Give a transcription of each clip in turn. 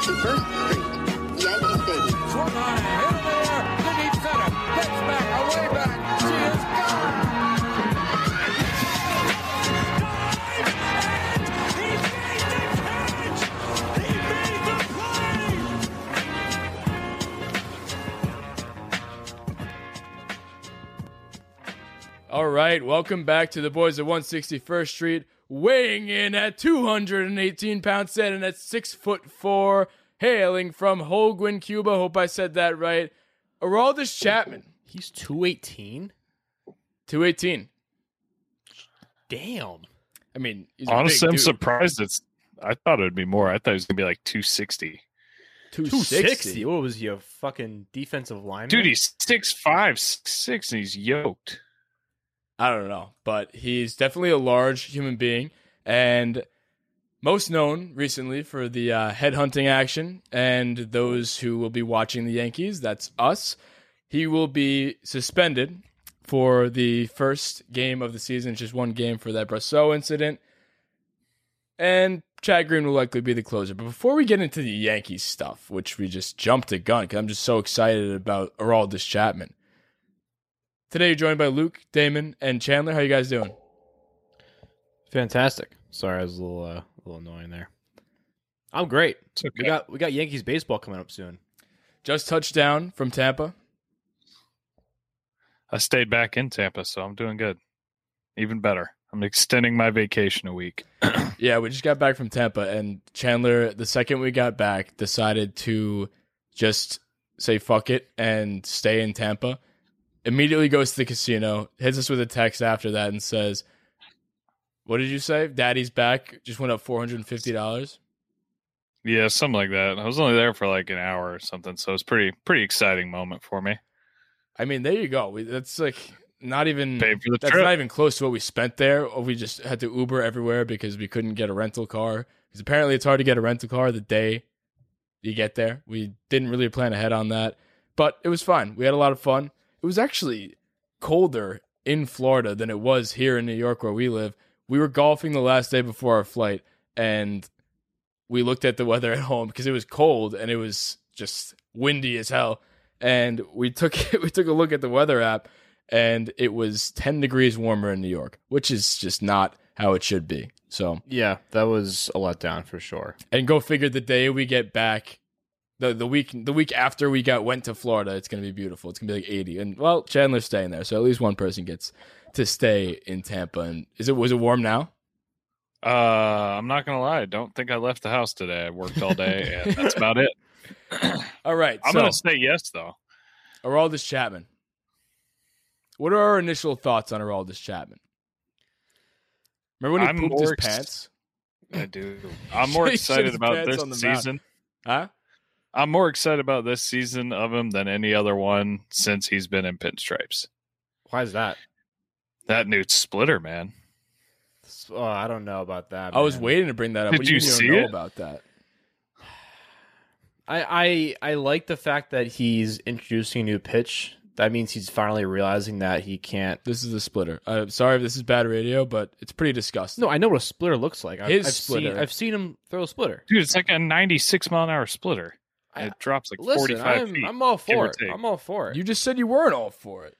161st Street, Yankee Stadium. Swung on a hit in the air to deep center. Gets back, away back. She is gone. All right, welcome back to the boys at 161st Street, weighing in at 218 pounds, standing at six foot four, hailing from Holguin, Cuba. Hope I said that right. Aroldis Chapman, He's 218? 218. Damn. I mean, he's a Honestly, big I'm dude. surprised it's. I thought it would be more. I thought it was gonna be like 260. 260? What was he, a fucking defensive lineman? Dude, he's six five, six six, and he's yoked. I don't know, but he's definitely a large human being and most known recently for the uh, headhunting action. And those who will be watching the Yankees, that's us. He will be suspended for the first game of the season, just one game for that Brosseau incident. And Chad Green will likely be the closer. But before we get into the Yankees stuff, which we just jumped a gun, because I'm just so excited about Aroldis Chapman. Today you're joined by Luke, Damon, and Chandler. How you guys doing? Fantastic. Sorry, I was a little, uh, a little annoying there. I'm great. Okay. We got we got Yankees baseball coming up soon. Just touched down from Tampa. I stayed back in Tampa, so I'm doing good. Even better. I'm extending my vacation a week. Yeah, we just got back from Tampa, and Chandler, the second we got back, decided to just say fuck it and stay in Tampa. Immediately goes to the casino, hits us with a text after that, and says, "What did you say? Daddy's back. Just went up four hundred and fifty dollars." Yeah, something like that. I was only there for like an hour or something, so it's pretty pretty exciting moment for me. I mean, there you go. We, that's like not even that's trip. not even close to what we spent there. Oh, we just had to Uber everywhere because we couldn't get a rental car. Because apparently it's hard to get a rental car the day you get there. We didn't really plan ahead on that, but it was fun. We had a lot of fun. It was actually colder in Florida than it was here in New York where we live. We were golfing the last day before our flight, and we looked at the weather at home because it was cold and it was just windy as hell. And we took we took a look at the weather app, and it was ten degrees warmer in New York, which is just not how it should be. So, Yeah, that was a letdown for sure. and go figure the day we get back, the the week the week after we got went to Florida, it's gonna be beautiful. It's gonna be like eighty, and well, Chandler's staying there, so at least one person gets to stay in Tampa. And is it was it warm now? Uh, I'm not gonna lie. I don't think I left the house today. I worked all day, and that's about it. All right, I'm so gonna say yes though. Aroldis Chapman. What are our initial thoughts on Aroldis Chapman? Remember when he I'm pooped his ex- pants? I do. I'm more excited about this season. Huh? I'm more excited about this season of him than any other one since he's been in pinstripes. Why is that? That new splitter, man. Oh, I don't know about that. I was waiting to bring that up. Did what do you, you see don't know it? about that? I, I I like the fact that he's introducing a new pitch. That means he's finally realizing that he can't. This is the splitter. Uh, sorry if this is bad radio, but it's pretty disgusting. No, I know what a splitter looks like. I've, His I've splitter. Seen, I've seen him throw a splitter. Dude, it's like a 96 mile an hour splitter. I- It drops like Listen, 45 I'm, feet. I'm all for it. take. I'm all for it. You just said you weren't all for it.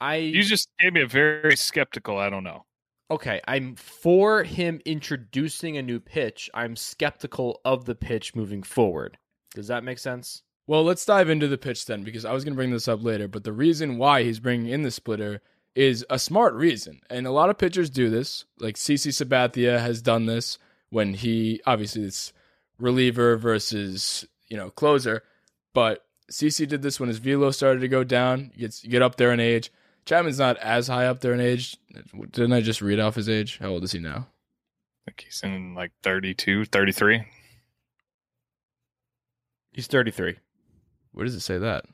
I You just gave me a very skeptical. I don't know. okay. I'm for him introducing a new pitch. I'm skeptical of the pitch moving forward. Does that make sense? Well, let's dive into the pitch then, because I was going to bring this up later. But the reason why he's bringing in the splitter is a smart reason, and a lot of pitchers do this. Like CC Sabathia has done this when he obviously it's reliever versus you know closer, but CC did this when his velo started to go down. You get, you get up there in age. Chapman's not as high up there in age. Didn't I just read off his age? How old is he now? I think he's in like 32, 33. He's 33. Where does it say that?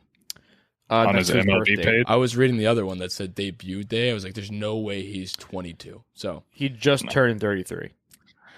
Uh, on his MLB birthday. page. I was reading the other one that said debut day. I was like, there's no way he's 22. So He just turned 33.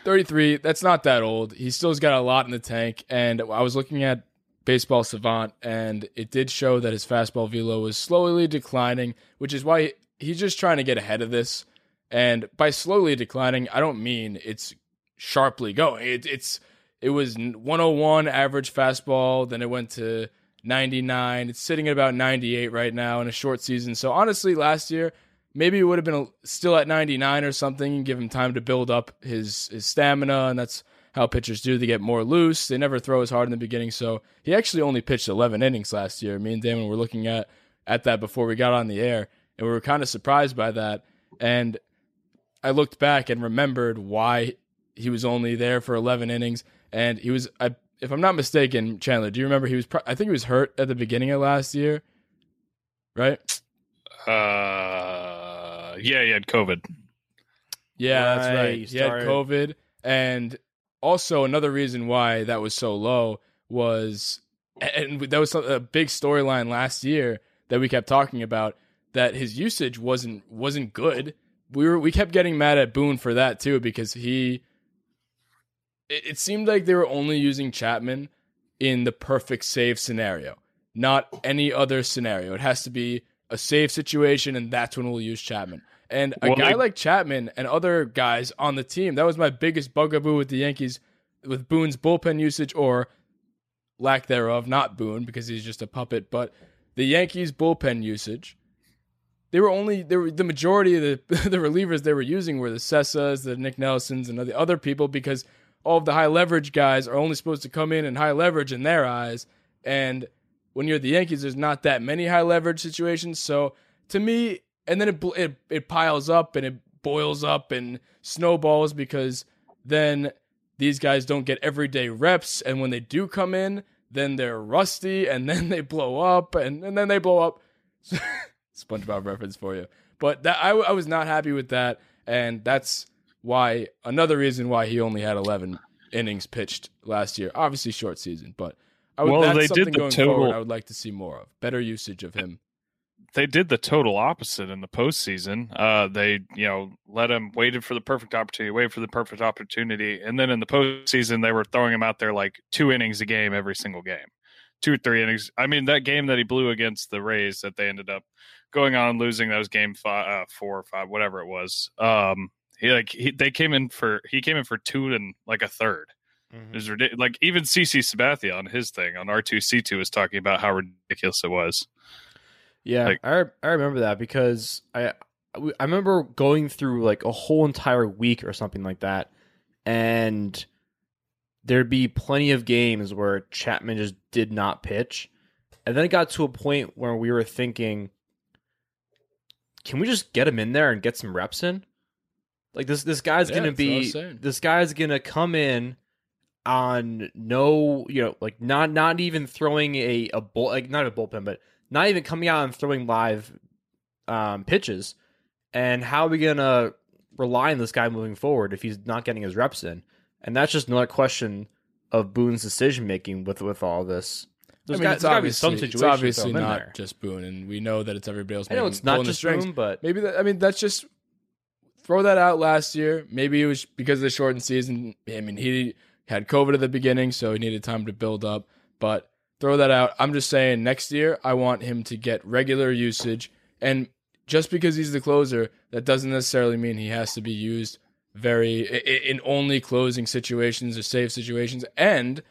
33, that's not that old. He still's got a lot in the tank. And I was looking at Baseball Savant, and it did show that his fastball velo was slowly declining, which is why he's just trying to get ahead of this. And by slowly declining, I don't mean it's sharply going. It, it's it was 101 average fastball, then it went to 99. It's sitting at about 98 right now in a short season. So honestly, last year maybe it would have been still at 99 or something and give him time to build up his his stamina and that's how pitchers do. They get more loose. They never throw as hard in the beginning. So he actually only pitched 11 innings last year. Me and damon were looking at at that before we got on the air and we were kind of surprised by that. And i looked back and remembered why he was only there for 11 innings. And he was I, if i'm not mistaken chandler do you remember he was pro- i think he was hurt at the beginning of last year right? Uh, yeah, he had COVID. Yeah, that's Right, right. you He had COVID, and also another reason why that was so low was, and that was a big storyline last year that we kept talking about that his usage wasn't wasn't good. We were we kept getting mad at Boone for that too because he. It, it seemed like they were only using Chapman in the perfect save scenario, not any other scenario. It has to be a save situation, and that's when we'll use Chapman. And a Well, guy they- like Chapman and other guys on the team, that was my biggest bugaboo with the Yankees, with Boone's bullpen usage or lack thereof. Not Boone because he's just a puppet, but the Yankees bullpen usage. They were only they were the majority of the the relievers they were using were the Cessas, the Nick Nelsons, and the other people because all of the high leverage guys are only supposed to come in and high leverage in their eyes. And when you're the Yankees, there's not that many high leverage situations. So to me, and then it it it piles up and it boils up and snowballs because then these guys don't get everyday reps, and when they do come in, then they're rusty, and then they blow up, and, and then they blow up. SpongeBob reference for you, but that I, I was not happy with that, and that's why another reason why he only had 11 innings pitched last year. Obviously, short season, but I would, Well, that's they did something the going total- forward. I would like to see more of better usage of him. They did the total opposite in the postseason. Uh, they, you know, let him waited for the perfect opportunity, waited for the perfect opportunity, and then in the postseason they were throwing him out there like two innings a game every single game, two or three innings. I mean, that game that he blew against the Rays that they ended up going on losing, that was game five, uh, four or five, whatever it was. Um, he like he, they came in for he came in for two and like a third. Mm-hmm. It was ridiculous. Like even CC Sabathia on his thing on R two C two was talking about how ridiculous it was. Yeah, Like- I I remember that because I I remember going through like a whole entire week or something like that, and there'd be plenty of games where Chapman just did not pitch, and then it got to a point where we were thinking, can we just get him in there and get some reps in? Like this this guy's Yeah, gonna that's what I was be this guy's gonna come in on no you know like not not even throwing a a bull like not a bullpen but not even coming out and throwing live um, pitches. And how are we gonna rely on this guy moving forward if he's not getting his reps in? And that's just another question of Boone's decision making with with all this. There's I mean, got, it's there's gotta be some obviously, situation it's obviously throw him in not there. just Boone, and we know that it's everybody else. I know making- it's not just. Boone, but Maybe that. I mean, that's just throw that out last year. Maybe it was because of the shortened season. I mean, he had COVID at the beginning, so he needed time to build up. But throw that out. I'm just saying, next year I want him to get regular usage, and just because he's the closer, that doesn't necessarily mean he has to be used very in only closing situations or save situations. And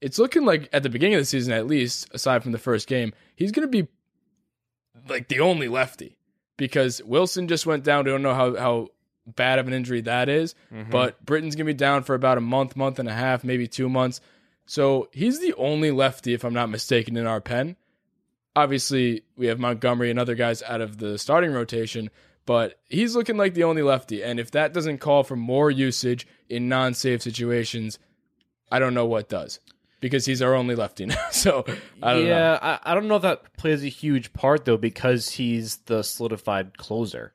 it's looking like at the beginning of the season, at least, aside from the first game, he's going to be like the only lefty because Wilson just went down. We don't know how, how bad of an injury that is, Mm-hmm. but Britton's going to be down for about a month, month and a half, maybe two months. So he's the only lefty, if I'm not mistaken, in our pen. Obviously, we have Montgomery and other guys out of the starting rotation, but he's looking like the only lefty. And if that doesn't call for more usage in non save situations, I don't know what does. because he's our only lefty now. So I don't know. yeah, I, I don't know if that plays a huge part though because he's the solidified closer.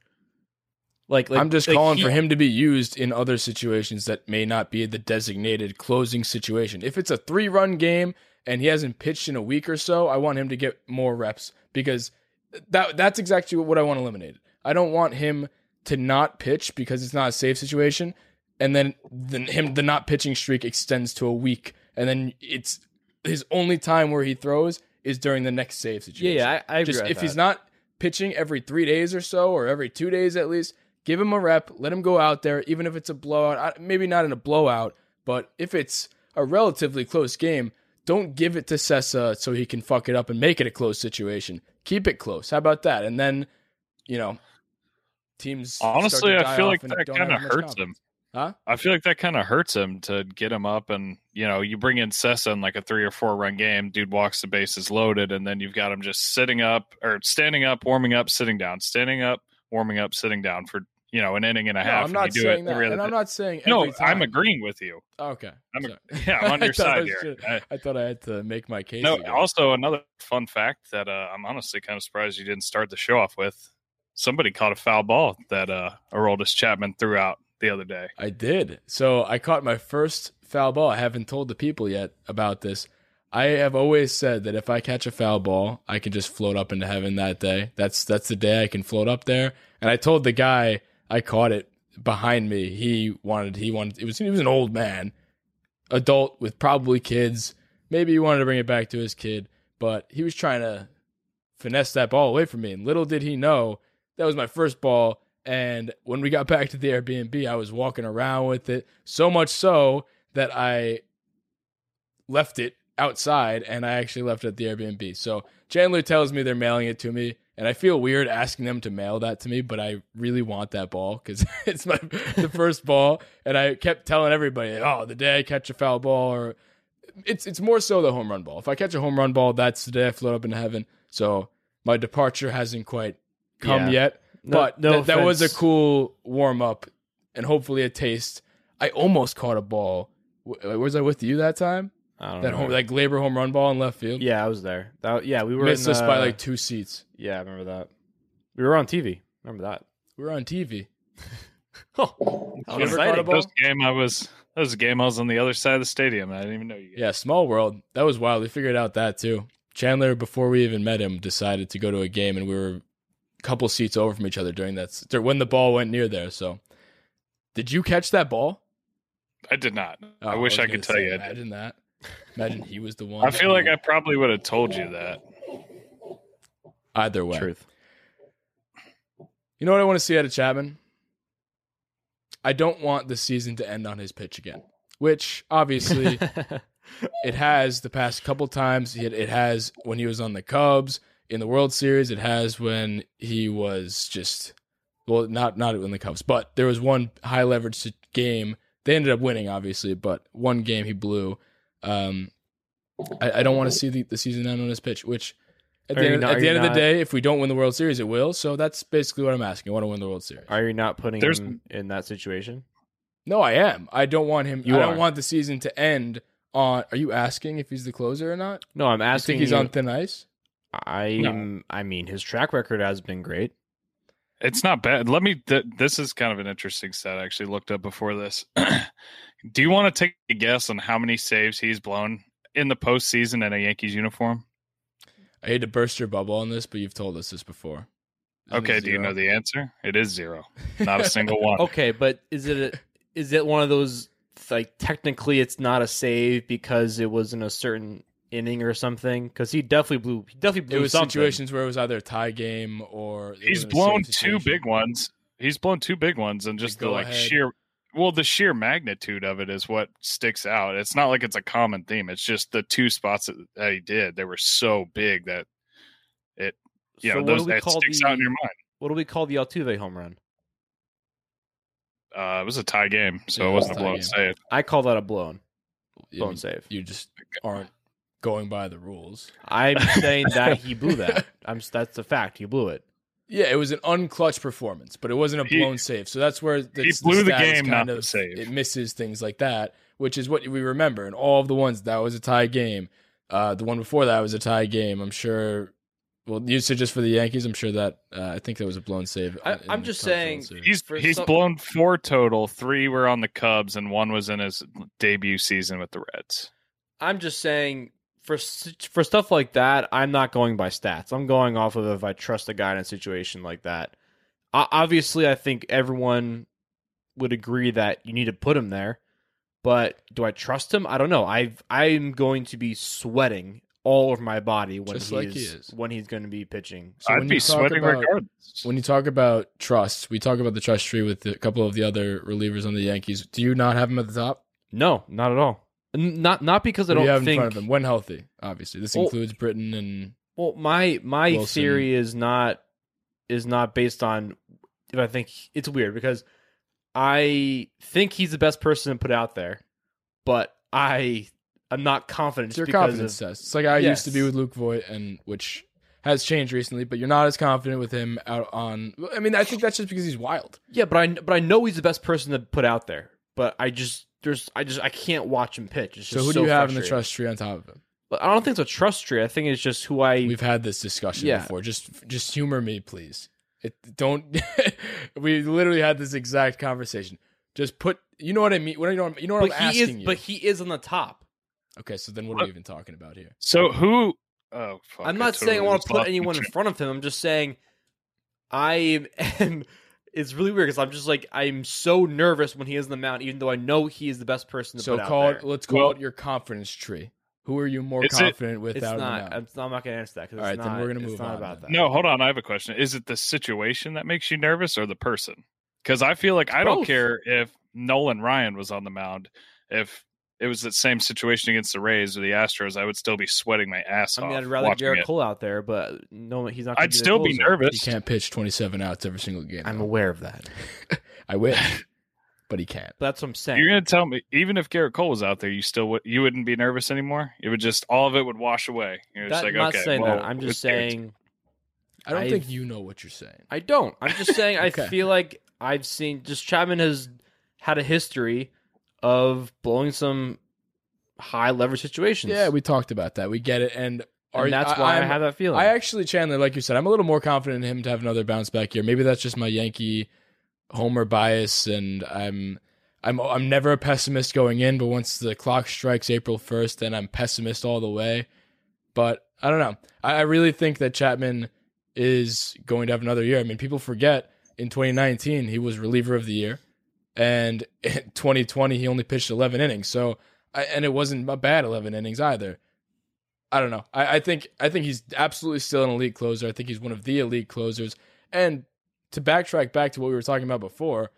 Like, like I'm just like, calling he- for him to be used in other situations that may not be the designated closing situation. If it's a three run game and he hasn't pitched in a week or so, I want him to get more reps because that that's exactly what I want eliminated. I don't want him to not pitch because it's not a safe situation, and then the, him the not pitching streak extends to a week, and then it's his only time where he throws is during the next save situation. yeah, I, I agree. Just if he's not pitching every three days or so, or every two days at least, give him a rep. Let him go out there, even if it's a blowout. Maybe not in a blowout, but if it's a relatively close game, don't give it to Cessa so he can fuck it up and make it a close situation. Keep it close. How about that? And then, you know, teams. Honestly, I feel like that kind of hurts him. Huh? I feel like that kind of hurts him to get him up, and you know, you bring in Cessa in like a three or four run game. Dude walks the bases loaded, and then you've got him just sitting up or standing up, warming up, sitting down, standing up, warming up, sitting down for you know an inning and a No, half. I'm not you do it saying that, and I'm not saying No, time. I'm agreeing with you. Okay. I'm a- yeah, I'm on your thought I side here. should- I- I thought I had to make my case. No, again. also another fun fact that uh, I'm honestly kind of surprised you didn't start the show off with. Somebody caught a foul ball that uh, Aroldis Chapman threw out the other day. I did. So I caught my first foul ball. I haven't told the people yet about this. I have always said that if I catch a foul ball, I can just float up into heaven that day. That's that's the day I can float up there. And I told the guy I caught it behind me. He wanted he wanted it was he was an old man, adult with probably kids. Maybe he wanted to bring it back to his kid, but he was trying to finesse that ball away from me. And little did he know that was my first ball. And when we got back to the Airbnb, I was walking around with it so much so that I left it outside and I actually left it at the Airbnb. So Chandler tells me they're mailing it to me. And I feel weird asking them to mail that to me, but I really want that ball because it's my the first ball. And I kept telling everybody, "Oh, the day I catch a foul ball, or it's it's more so the home run ball. If I catch a home run ball, that's the day I float up into heaven. So my departure hasn't quite come Yeah. yet, No- but no th- that was a cool warm up and hopefully a taste. I almost caught a ball. W- Was I with you that time? I don't That know. home, that Gleyber home run ball in left field. yeah, I was there. That, yeah, we were missed in, us by uh, like two seats. Yeah, I remember that. We were on TV. Remember that? We were on TV. Oh, You how ever exciting. caught a ball? That was the game I was. That was the game I was on the other side of the stadium. I didn't even know you. Guys. Yeah, small world. That was wild. We figured out that too. Chandler, before we even met him, decided to go to a game, and we were a couple seats over from each other during that when the ball went near there. So, did you catch that ball? I did not. Oh, I wish was I, could tell say, you. I did. Imagine that. Imagine he was the one. I feel like I probably would have told you that. either way. Truth. You know what I want to see out of Chapman? I don't want the season to end on his pitch again, which obviously it has the past couple times. It, it has when he was on the Cubs in the World Series. It has when he was just well, not not in the Cubs, but there was one high leverage game. They ended up winning, obviously, but one game he blew. Um, I, I don't want to see the, the season end on his pitch, which at the, end, not- at the you end of the not- day, if we don't win the World Series, it will. So that's basically what I'm asking. I want to win the World Series. Are you not putting There's- him in that situation? No, I am. I don't want him. You I don't are. want the season to end on. Are you asking if he's the closer or not? No, I'm I asking. think he's you- on thin ice. I'm. I mean, his track record has been great. It's not bad. Let me. Th- this is kind of an interesting stat. I actually looked up before this. Do you want to take a guess on how many saves he's blown in the postseason in a Yankees uniform? I hate to burst your bubble on this, but you've told us this before. Isn't it Okay. Do you know the answer? It is zero. Not a single one. Okay, but is it a, is it one of those like technically it's not a save because it was in a certain inning or something? Because he definitely blew. He definitely blew It was something. situations where it was either a tie game or He's blown two big ones. He's blown two big ones, and just the go like ahead. sheer. Well, the sheer magnitude of it is what sticks out. It's not like it's a common theme. It's just the two spots that, that he did. They were so big that it, you So know, those do we that sticks the- out in your mind. What do we call the Altuve home run? Uh, it was a tie game, so Yeah, it it was wasn't a a blown game. save. I call that a blown blown mean, save. You just aren't going by the rules. I'm saying that he blew that. I'm. That's a fact. He blew it. Yeah, it was an unclutch performance, but it wasn't a He- blown save. So that's where the, he blew the stat is game, kind not the of, save. It misses things like that. which is what we remember. And all of the ones that was a tie game. Uh, the one before that was a tie game. I'm sure. Well, usage just for the Yankees. I'm sure that uh, I think that was a blown save. I, I'm just saying- He's he's some- blown four total. Three were on the Cubs, and one was in his debut season with the Reds. I'm just saying for for stuff like that, I'm not going by stats. I'm going off of if I trust a guy in a situation like that. O- obviously, I think everyone would agree that you need to put him there. But do I trust him? I don't know. I I'm going to be sweating all over my body when Just he's like he is. when he's going to be pitching. So I'd when be you sweating about- regardless. When you talk about trust, we talk about the trust tree with a couple of the other relievers on the Yankees. Do you not have him at the top? No, not at all. Not not because I do don't have think in front of him when healthy. Obviously, this Well- includes Britton and Well, my my Wilson. theory is not is not based on if I think it's weird because I think he's the best person to put out there, but I I'm not confident it's your confidence of, test. It's like I used to be with Luke Voit, and which has changed recently. But you're not as confident with him out on. I mean, I think that's just because he's wild. yeah, but I but I know he's the best person to put out there, but I just there's I just I can't watch him pitch. It's So just who do you have in the trust tree on top of him? But I don't think it's a trust tree. I think it's just who I We've had this discussion Yeah. before. Just just humor me, please. It don't. we literally had this exact conversation. Just put. You know what I mean. What you know. You know what but I'm he asking is you. but he is on the top. okay, so then what are we even talking about here? So who? Oh, fuck, I'm I not saying I want to put anyone in front of him. I'm just saying I am. It's really weird because I'm just like I'm so nervous when he is on the mound, even though I know he is the best person to So put call out it. there. Let's call Well- it your confidence tree. Who are you more Is it- confident with It's not. the I'm, mound? I'm not going to answer that because All right, then we're gonna move on about then. that. No, hold on. I have a question. Is it the situation that makes you nervous or the person? Because I feel like I don't care if Nolan Ryan was on the mound. If it was the same situation against the Rays or the Astros, I would still be sweating my ass I mean, off. I'd rather watching Garrett it. Cole out there, but no, he's not. I'd be still be nervous. He can't pitch 27 outs every single game. I'm though. aware of that. I wish, but he can't. That's what I'm saying. You're gonna tell me even if Gerrit Cole was out there, you still would you wouldn't be nervous anymore. It would just all of it would wash away. You're just That- like, I'm not okay, saying well, that. I'm just cares? saying I don't I've- think you know what you're saying. I don't. I'm just saying I feel like I've seen just Chapman has had a history of blowing some high leverage situations. Yeah, we talked about that. We get it, and, are, and that's why I, I'm- have that feeling. I actually, Chandler, like you said, I'm a little more confident in him to have another bounce back year. Maybe that's just my Yankee homer bias, and I'm I'm I'm never a pessimist going in, but once the clock strikes April 1st, then I'm pessimist all the way. But I don't know. I, I really think that Chapman is going to have another year. I mean, people forget in 2019 he was reliever of the year, and in 2020 he only pitched 11 innings. So, and it wasn't a bad 11 innings either. I don't know. I, I think I think he's absolutely still an elite closer. I think he's one of the elite closers. And to backtrack back to what we were talking about before,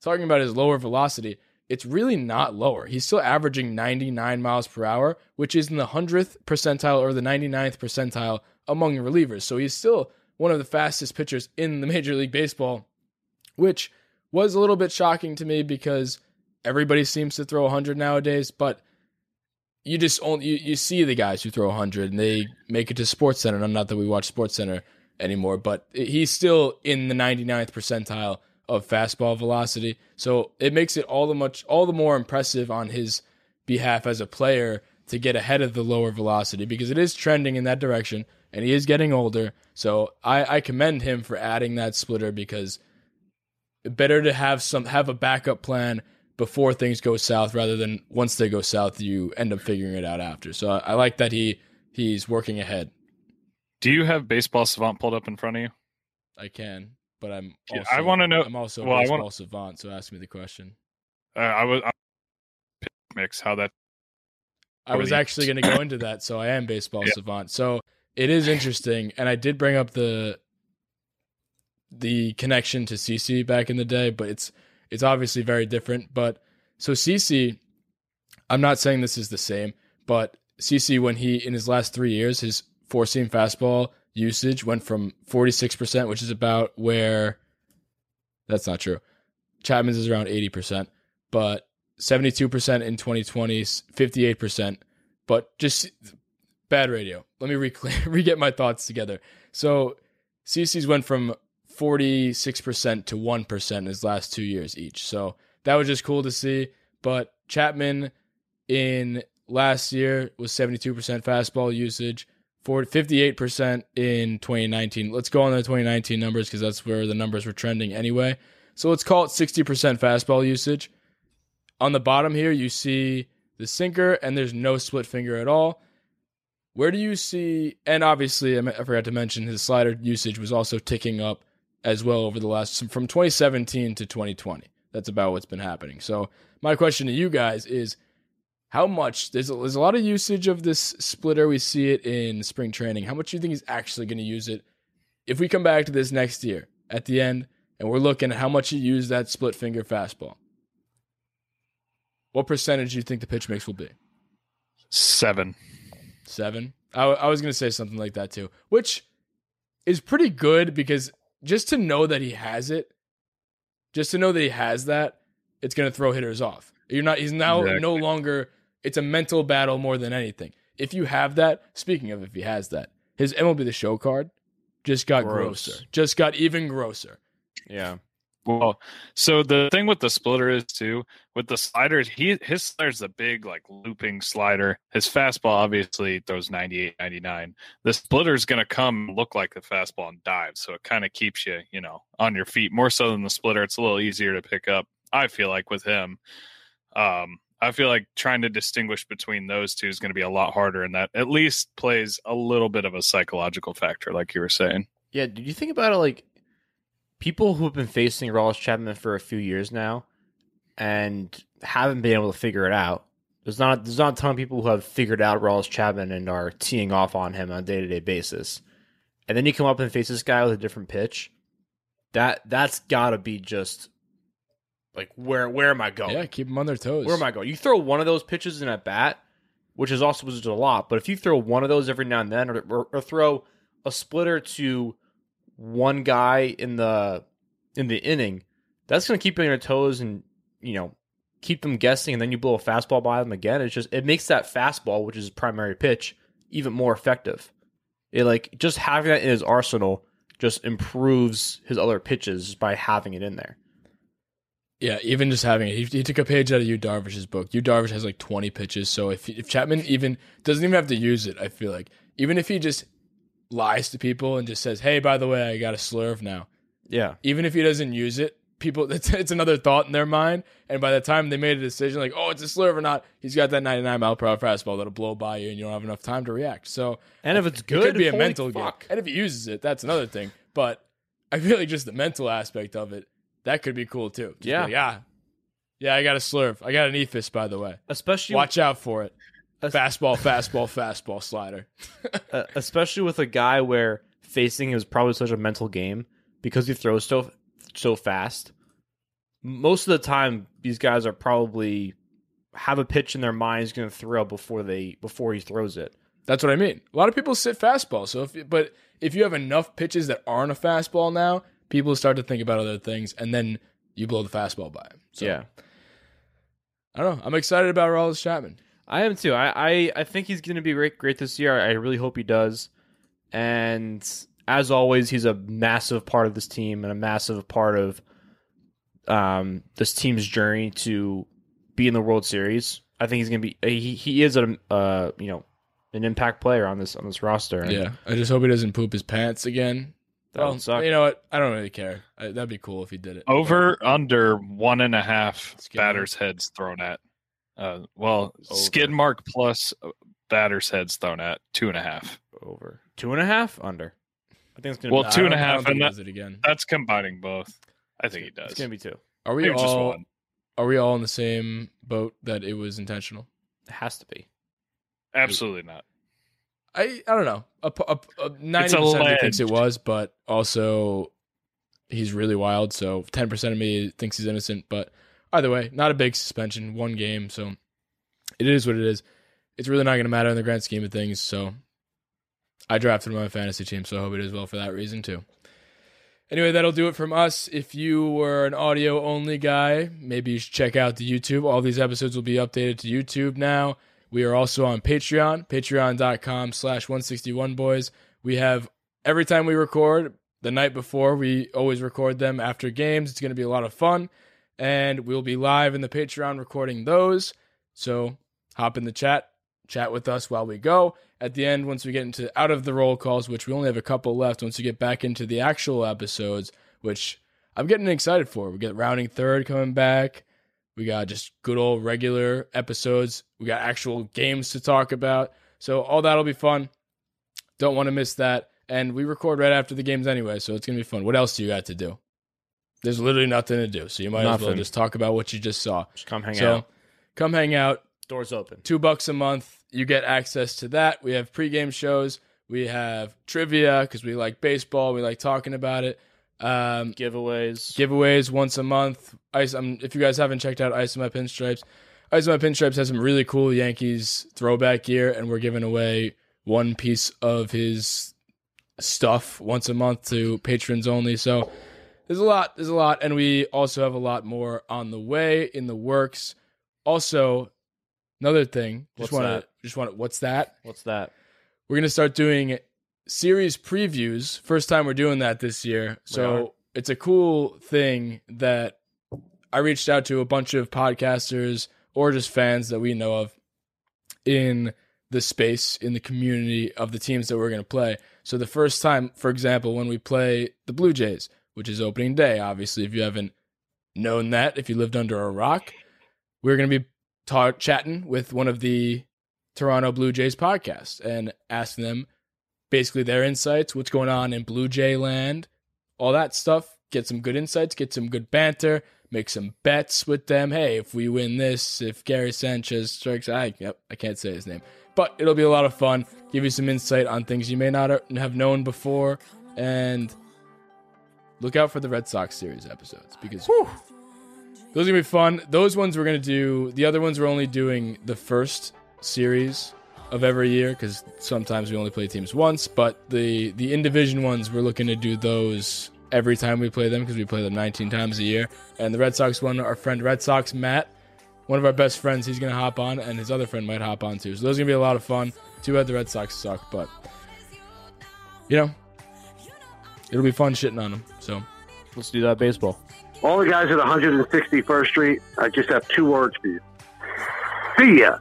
talking about his lower velocity, it's really not lower. He's still averaging 99 miles per hour, which is in the 100th percentile or the 99th percentile among relievers. So he's still one of the fastest pitchers in the Major League Baseball, which was a little bit shocking to me because everybody seems to throw 100 nowadays, but you just only you, you see the guys who throw 100 and they make it to Sports Center. Not that we watch Sports Center anymore, but he's still in the 99th percentile of fastball velocity. So it makes it all the much all the more impressive on his behalf as a player to get ahead of the lower velocity because it is trending in that direction and he is getting older. So I, I commend him for adding that splitter because better to have some have a backup plan before things go south rather than once they go south you end up figuring it out after. So I, I like that he he's working ahead. Do you have baseball savant pulled up in front of you? I can, but I'm Yeah, I wanna know- I'm also well, I baseball wanna- savant, so ask me the question. Uh, I was I, mix how that I was actually going to go into that, so I am baseball Yeah. savant. So it is interesting, and I did bring up the the connection to CC back in the day, but it's it's obviously very different. But so CC, I'm not saying this is the same, but CC when he in his last three years, his four seam fastball usage went from 46 percent, which is about where that's not true. Chapman's is around 80 percent, but 72% in 2020, 58%. But just bad radio. Let me re re get my thoughts together. So CC's went from 46% to 1% in his last two years each. So that was just cool to see. But Chapman, in last year was 72% fastball usage, for 58% in 2019. Let's go on the 2019 numbers because that's where the numbers were trending anyway. So let's call it 60% fastball usage. On the bottom here, you see the sinker, and there's no split finger at all. Where do you see, and obviously, I forgot to mention his slider usage was also ticking up as well over the last, from 2017 to 2020. That's about what's been happening. So, my question to you guys is how much there's a, there's a lot of usage of this splitter. We see it in spring training. How much do you think he's actually going to use it? If we come back to this next year at the end and we're looking at how much he used that split finger fastball, what percentage do you think the pitch mix will be? Seven. Seven. I, I was going to say something like that too, which is pretty good because just to know that he has it, just to know that he has that, it's going to throw hitters off. You're not. He's now Exactly. no longer. It's a mental battle more than anything. If you have that, speaking of if he has that, his MLB the Show card just got Gross. grosser. Just got even grosser. Yeah. Well, so the thing with the splitter is too with the sliders. He his slider's a big like looping slider. His fastball obviously throws 98, 99. The splitter's to come look like the fastball and dive, so it kind of keeps you you know on your feet more so than the splitter. It's a little easier to pick up. I feel like with him, um, I feel like trying to distinguish between those two is going to be a lot harder, and that at least plays a little bit of a psychological factor, like you were saying. Yeah. Did you think about it? Like people who have been facing Aroldis Chapman for a few years now and haven't been able to figure it out. There's not there's not a ton of people who have figured out Aroldis Chapman and are teeing off on him on a day to day basis. And then you come up and face this guy with a different pitch. That that's gotta be just like where where am I going? Yeah, keep them on their toes. Where am I going? You throw one of those pitches in at bat, which is also just a lot. But if you throw one of those every now and then, or, or, or throw a splitter to one guy in the in the inning, that's going to keep you on your toes and you know keep them guessing. And then you blow a fastball by them again. It's just it makes that fastball, which is his primary pitch, even more effective. It like just having that in his arsenal just improves his other pitches by having it in there. Yeah, even just having it. He, he took a page out of Yu Darvish's book. Yu Darvish has like 20 pitches. So if, if Chapman even doesn't even have to use it, I feel like, even if he just lies to people and just says, hey, by the way, I got a slurve now, Yeah. even if he doesn't use it, people, it's, it's another thought in their mind. And by the time they made a decision, like, oh, it's a slurve or not, he's got that 99 mile per hour fastball that'll blow by you and you don't have enough time to react. So And if it's good, it could be a mental fuck. game. And if he uses it, that's another thing. But I feel like just the mental aspect of it, that could be cool too. Just Yeah. like, yeah. Yeah, I got a slurve. I got an eephus, by the way. especially Watch out for it. Fastball, fastball, fastball, slider. uh, especially with a guy where facing is probably such a mental game because he throws so so fast. Most of the time, these guys are probably have a pitch in their mind he's going to throw before they before he throws it. That's what I mean. A lot of people sit fastball. So if but if you have enough pitches that aren't a fastball now, people start to think about other things, and then you blow the fastball by him. So, yeah, I don't know. I'm excited about Aroldis Chapman. I am too. I I, I think he's going to be great great this year. I really hope he does. And as always, he's a massive part of this team and a massive part of um, this team's journey to be in the World Series. I think he's going to be. He he is a uh, you know an impact player on this on this roster. and Yeah, I just hope he doesn't poop his pants again. that well, would suck. you know what? I don't really care. I, that'd be cool if he did it. Over under one and a half Skid batters heads thrown at. Uh, well, Over. skid mark plus uh, batters heads thrown at two and a half. over two and a half under. I think it's going to Well, be. I two and don't- a I half, don't think and he that- does it again. That's combining both. I think he does. It's going to be two. Are we Maybe just all? one. Are we all in the same boat that it was intentional? It has to be. Absolutely not. I I don't know. A- a- a- Ninety percent of me thinks it was, but also he's really wild. So ten percent of me thinks he's innocent. But either way, not a big suspension, one game. So it is what it is. It's really not going to matter in the grand scheme of things. So I drafted my fantasy team, so I hope it is well for that reason too. Anyway, that'll do it from us. If you were an audio only guy, maybe you should check out the YouTube. All these episodes will be updated to YouTube now. We are also on Patreon, patreon.com slash 161boys. We have, every time we record, the night before, we always record them after games. It's going to be a lot of fun. And we'll be live in the Patreon recording those. So hop in the chat, chat with us while we go. At the end, once we get into out of the roll calls, which we only have a couple left, once we get back into the actual episodes, which I'm getting excited for. We get rounding third coming back. We got just good old regular episodes. We got actual games to talk about. So all that'll be fun. Don't want to miss that. And we record right after the games anyway, so it's gonna be fun. What else do you got to do? There's literally nothing to do, so you might as well just talk about what you just saw. Just come hang so out. come hang out. Doors open. Two bucks a month. You get access to that. We have pregame shows. We have trivia because we like baseball. We like talking about it. Um, Giveaways. giveaways once a month. Ice. Um, if you guys haven't checked out Ice of My Pinstripes, Ice of My Pinstripes has some really cool Yankees throwback gear, and we're giving away one piece of his stuff once a month to patrons only. So there's a lot. There's a lot, and we also have a lot more on the way in the works. Also, another thing. Just want to. Just want to. What's that? What's that? We're gonna start doing series previews. First time we're doing that this year. So it's a cool thing that I reached out to a bunch of podcasters or just fans that we know of in the space in the community of the teams that we're going to play. So the first time, for example, when we play the Blue Jays, which is opening day, obviously, if you haven't known that, if you lived under a rock, we're going to be ta- chatting with one of the Toronto Blue Jays podcasts and asking them basically their insights, what's going on in Blue Jay land, all that stuff. Get some good insights, get some good banter, make some bets with them. Hey, if we win this, if Gary Sanchez strikes, I yep, I can't say his name, but it'll be a lot of fun. Give you some insight on things you may not have known before, and look out for the Red Sox series episodes because those are gonna be fun. Those ones we're gonna do. The other ones we're only doing the first series of every year because sometimes we only play teams once. But the the in division ones we're looking to do those every time we play them because we play them 19 times a year. And the Red Sox one, our friend Red Sox Matt, one of our best friends, he's gonna hop on, and his other friend might hop on too. So those are gonna be a lot of fun. Too bad the Red Sox suck, but you know, it'll be fun shitting on them. So Let's do that baseball. All the guys at 161st Street, I just have two words for you. See ya.